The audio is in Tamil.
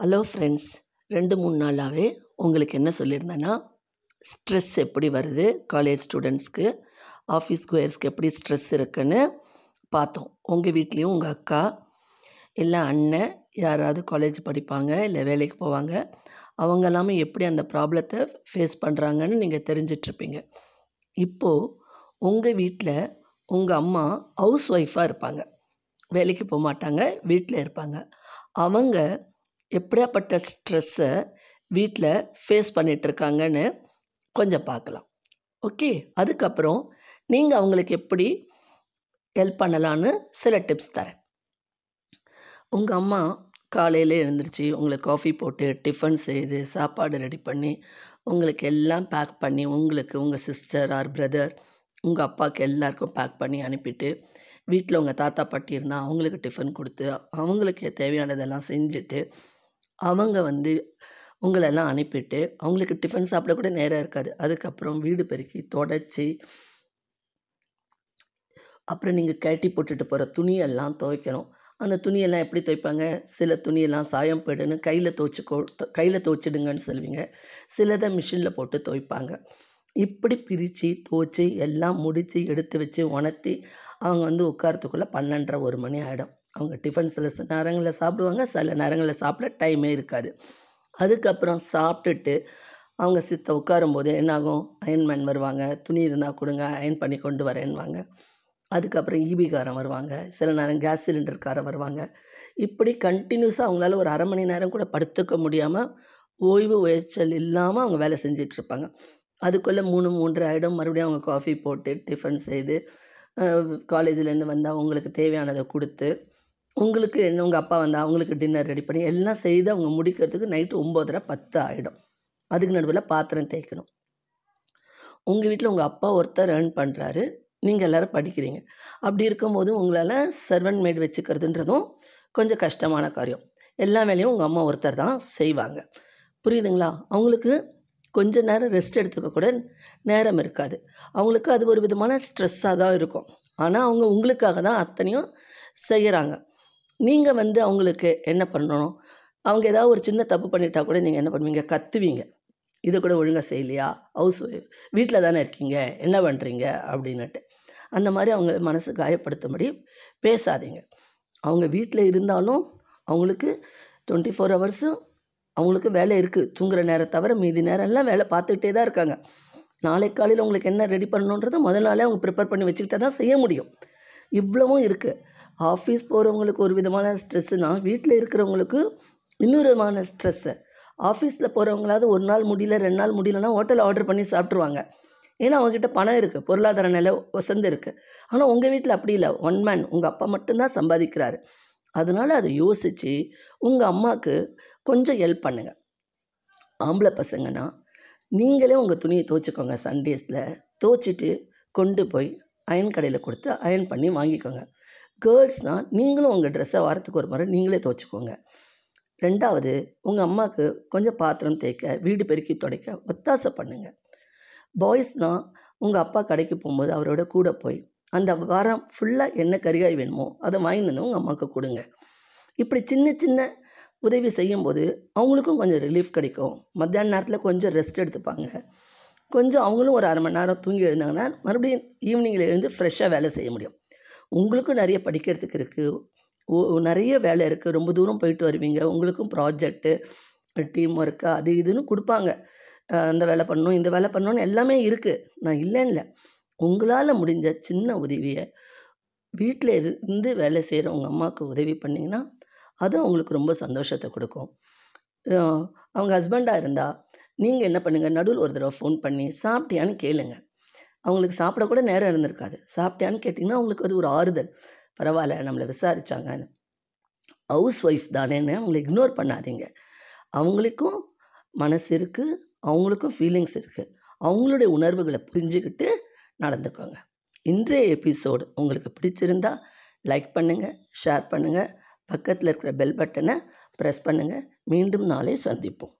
ஹலோ ஃப்ரெண்ட்ஸ் ரெண்டு மூணு நாளாகவே உங்களுக்கு என்ன சொல்லியிருந்தேன்னா ஸ்ட்ரெஸ் எப்படி வருது? காலேஜ் ஸ்டூடெண்ட்ஸ்க்கு ஆஃபீஸ் கோயர்ஸ்க்கு எப்படி ஸ்ட்ரெஸ் இருக்குன்னு பார்த்தோம். உங்கள் வீட்லேயும் உங்கள் அக்கா இல்லை அண்ணன் யாராவது காலேஜ் படிப்பாங்க இல்லை வேலைக்கு போவாங்க அவங்க எல்லாமே எப்படி அந்த ப்ராப்ளத்தை ஃபேஸ் பண்ணுறாங்கன்னு நீங்கள் தெரிஞ்சிட்ருப்பீங்க. இப்போது உங்கள் வீட்டில் உங்கள் அம்மா ஹவுஸ் ஒய்ஃபாக இருப்பாங்க. வேலைக்கு போக மாட்டாங்க வீட்டில் இருப்பாங்க. அவங்க எப்படியாப்பட்ட ஸ்ட்ரெஸ்ஸை வீட்டில் ஃபேஸ் பண்ணிகிட்ருக்காங்கன்னு கொஞ்சம் பார்க்கலாம். ஓகே அதுக்கப்புறம் நீங்கள் அவங்களுக்கு எப்படி ஹெல்ப் பண்ணலான்னு சில டிப்ஸ் தரேன். உங்கள் அம்மா காலையில் எழுந்திரிச்சு உங்களுக்கு காஃபி போட்டு டிஃபன் செய்து சாப்பாடு ரெடி பண்ணி உங்களுக்கு எல்லாம் பேக் பண்ணி உங்களுக்கு உங்கள் சிஸ்டர் ஆர் பிரதர் உங்கள் அப்பாவுக்கு எல்லாருக்கும் பேக் பண்ணி அனுப்பிட்டு வீட்டில் உங்கள் தாத்தா பாட்டி இருந்தால் அவங்களுக்கு டிஃபன் கொடுத்து அவங்களுக்கு தேவையானதெல்லாம் செஞ்சுட்டு அவங்க வந்து உங்களெல்லாம் அனுப்பிட்டு அவங்களுக்கு டிஃபன் சாப்பிட கூட நேரம் இருக்காது. அதுக்கப்புறம் வீடு பெருக்கி தொடச்சி அப்புறம் நீங்கள் கட்டி போட்டுட்டு போகிற துணியெல்லாம் துவைக்கணும். அந்த துணியெல்லாம் எப்படி துவைப்பாங்க? சில துணியெல்லாம் சாயம் போயிடுன்னு கையில் துவைச்சிக்கோ கையில் துவைச்சிடுங்கன்னு சொல்லுவீங்க. சிலதை மிஷினில் போட்டு துவைப்பாங்க. இப்படி பிரித்து துவைச்சி எல்லாம் முடித்து எடுத்து வச்சு உணர்த்தி அவங்க வந்து உட்காரத்துக்குள்ளே பன்னெண்டரை ஒரு மணி ஆகிடும் அவங்க டிஃபன் சில நேரங்களில் சாப்பிடுவாங்க சில நேரங்களில் சாப்பிட டைமே இருக்காது. அதுக்கப்புறம் சாப்பிட்டுட்டு அவங்க சித்த உட்காரும்போது என்னாகும்? அயன்மேன் வருவாங்க. துணி இருந்தால் கொடுங்க அயன் பண்ணி கொண்டு வரேன்வாங்க அதுக்கப்புறம் ஈபிக்காரன் வருவாங்க. சில நேரம் கேஸ் சிலிண்டர்காரன் வருவாங்க. இப்படி கண்டினியூஸாக அவங்களால ஒரு அரை மணி நேரம் கூட படுத்துக்க முடியாமல் ஓய்வு உழைச்சல் இல்லாமல் அவங்க வேலை செஞ்சிட்ருப்பாங்க. அதுக்குள்ளே மூணு மூன்று ஆகிடும் மறுபடியும் அவங்க காஃபி போட்டு டிஃபன் செய்து காலேஜிலேருந்து வந்தால் அவங்களுக்கு தேவையானதை கொடுத்து உங்களுக்கு என்ன உங்கள் அப்பா வந்தால் அவங்களுக்கு டின்னர் ரெடி பண்ணி எல்லாம் செய்து அவங்க முடிக்கிறதுக்கு நைட்டு ஒம்போதரை பத்து ஆகிடும் அதுக்கு நடுவில் பாத்திரம் தேய்க்கணும். உங்கள் வீட்டில் உங்கள் அப்பா ஒருத்தர் ஏர்ன் பண்ணுறாரு நீங்கள் எல்லோரும் படிக்கிறீங்க. அப்படி இருக்கும்போது உங்களால் சர்வன் மேட் வச்சுக்கிறதுன்றதும் கொஞ்சம் கஷ்டமான காரியம். எல்லா வேலையும் உங்கள் அம்மா ஒருத்தர் தான் செய்வாங்க. புரியுதுங்களா? அவங்களுக்கு கொஞ்ச நேரம் ரெஸ்ட் எடுத்துக்க கூட நேரம் இருக்காது. அவங்களுக்கு அது ஒரு விதமான ஸ்ட்ரெஸ்ஸாக தான் இருக்கும். ஆனால் அவங்க உங்களுக்காக தான் அத்தனையும் செய்கிறாங்க நீங்கள் வந்து அவங்களுக்கு என்ன பண்ணணும்? அவங்க ஏதாவது ஒரு சின்ன தப்பு பண்ணிட்டா கூட நீங்கள் என்ன பண்ணுவீங்க? கத்துவீங்க. இதை கூட ஒழுங்காக செய்யலையா? ஹவுஸ் வீட்டில் தானே இருக்கீங்க? என்ன பண்ணுறீங்க அப்படின்னுட்டு. அந்த மாதிரி அவங்க மனசு காயப்படுத்தும்படி பேசாதீங்க. அவங்க வீட்டில் இருந்தாலும் அவங்களுக்கு டுவெண்ட்டி ஃபோர் ஹவர்ஸும் அவங்களுக்கு வேலை இருக்குது தூங்குற நேரம் தவிர மீதி நேரம்லாம் வேலை பார்த்துக்கிட்டே தான் இருக்காங்க. நாளை காலையில் உங்களுக்கு என்ன ரெடி பண்ணணுன்றதை முதல் நாளே அவங்க ப்ரிப்பேர் பண்ணி வச்சுக்கிட்டே தான் செய்ய முடியும். இவ்வளவும் இருக்குது ஆஃபீஸ் போகிறவங்களுக்கு ஒரு விதமான ஸ்ட்ரெஸ்ஸுனா வீட்டில் இருக்கிறவங்களுக்கு இன்னொரு விதமான ஸ்ட்ரெஸ்ஸு. ஆஃபீஸில் போகிறவங்களாவது ஒரு நாள் முடியல ரெண்டு நாள் முடியலன்னா ஹோட்டலில் ஆர்டர் பண்ணி சாப்பிட்ருவாங்க ஏன்னா அவங்கக்கிட்ட பணம் இருக்குது பொருளாதார நிலை வசந்து இருக்குது ஆனால் உங்கள் வீட்டில் அப்படி இல்லை. ஒன் மேன் உங்கள் அப்பா மட்டும்தான் சம்பாதிக்கிறாரு. அதனால் அதை யோசித்து உங்கள் அம்மாவுக்கு கொஞ்சம் ஹெல்ப் பண்ணுங்கள் ஆம்பளை பசங்கன்னா நீங்களே உங்கள் துணியை துவச்சிக்கோங்க சண்டேஸில் துவச்சிட்டு கொண்டு போய் அயன் கடையில் கொடுத்து அயன் பண்ணி வாங்கிக்கோங்க. கேர்ள்ஸ்னால் நீங்களும் உங்கள் ட்ரெஸ்ஸை வாரத்துக்கு ஒரு முறை நீங்களே துவச்சிக்கோங்க. ரெண்டாவது உங்கள் அம்மாவுக்கு கொஞ்சம் பாத்திரம் தேய்க்க வீடு பெருக்கி துடைக்க ஒத்தாசை பண்ணுங்கள் பாய்ஸ்னால் உங்கள் அப்பா கடைக்கு போகும்போது அவரோட கூட போய் அந்த வாரம் ஃபுல்லாக என்ன கறிகாய் வேணுமோ அதை வாங்கிட்டு வந்து உங்கள் அம்மாவுக்கு கொடுங்க. இப்படி சின்ன சின்ன உதவி செய்யும்போது அவங்களுக்கும் கொஞ்சம் ரிலீஃப் கிடைக்கும். மத்தியான நேரத்தில் கொஞ்சம் ரெஸ்ட் எடுத்துப்பாங்க. கொஞ்சம் அவங்களும் ஒரு அரை மணி நேரம் தூங்கி எழுந்தாங்கன்னா மறுபடியும் ஈவினிங்கில் எழுந்து ஃப்ரெஷ்ஷாக வேலை செய்ய முடியும். உங்களுக்கும் நிறைய படிக்கிறதுக்கு இருக்குது ஓ நிறைய வேலை இருக்குது ரொம்ப தூரம் போயிட்டு வருவீங்க. உங்களுக்கும் ப்ராஜெக்ட்டு டீம் ஒர்க்கு அது இதுன்னு கொடுப்பாங்க. அந்த வேலை பண்ணணும் இந்த வேலை பண்ணணும்னு எல்லாமே இருக்குது நான் இல்லைன்னு இல்லை உங்களால் முடிஞ்ச சின்ன உதவியை வீட்டில் இருந்து வேலை செய்கிற உங்கள் அம்மாவுக்கு உதவி பண்ணிங்கன்னா அது அவங்களுக்கு ரொம்ப சந்தோஷத்தை கொடுக்கும். அவங்க ஹஸ்பண்டாக இருந்தால் நீங்கள் என்ன பண்ணுங்கள் நடுவில் ஒரு தடவை ஃபோன் பண்ணி சாப்பிட்டியான்னு கேளுங்கள் அவங்களுக்கு சாப்பிட கூட நேரம் இருந்திருக்காது. சாப்பிட்டியான்னு கேட்டிங்கன்னா அவங்களுக்கு அது ஒரு ஆறுதல். பரவாயில்ல நம்மளை விசாரித்தாங்கன்னு ஹவுஸ் ஒய்ஃப் தானேன்னு அவங்களை இக்னோர் பண்ணாதீங்க. அவங்களுக்கும் மனசு இருக்குது அவங்களுக்கும் ஃபீலிங்ஸ் இருக்குது அவங்களுடைய உணர்வுகளை புரிஞ்சுக்கிட்டு நடந்துக்கோங்க. இன்றைய எபிசோடு உங்களுக்கு பிடிச்சிருந்தா லைக் பண்ணுங்கள் ஷேர் பண்ணுங்கள் பக்கத்தில் இருக்கிற பெல் பட்டனை ப்ரெஸ் பண்ணுங்கள் மீண்டும் நாளை சந்திப்போம்.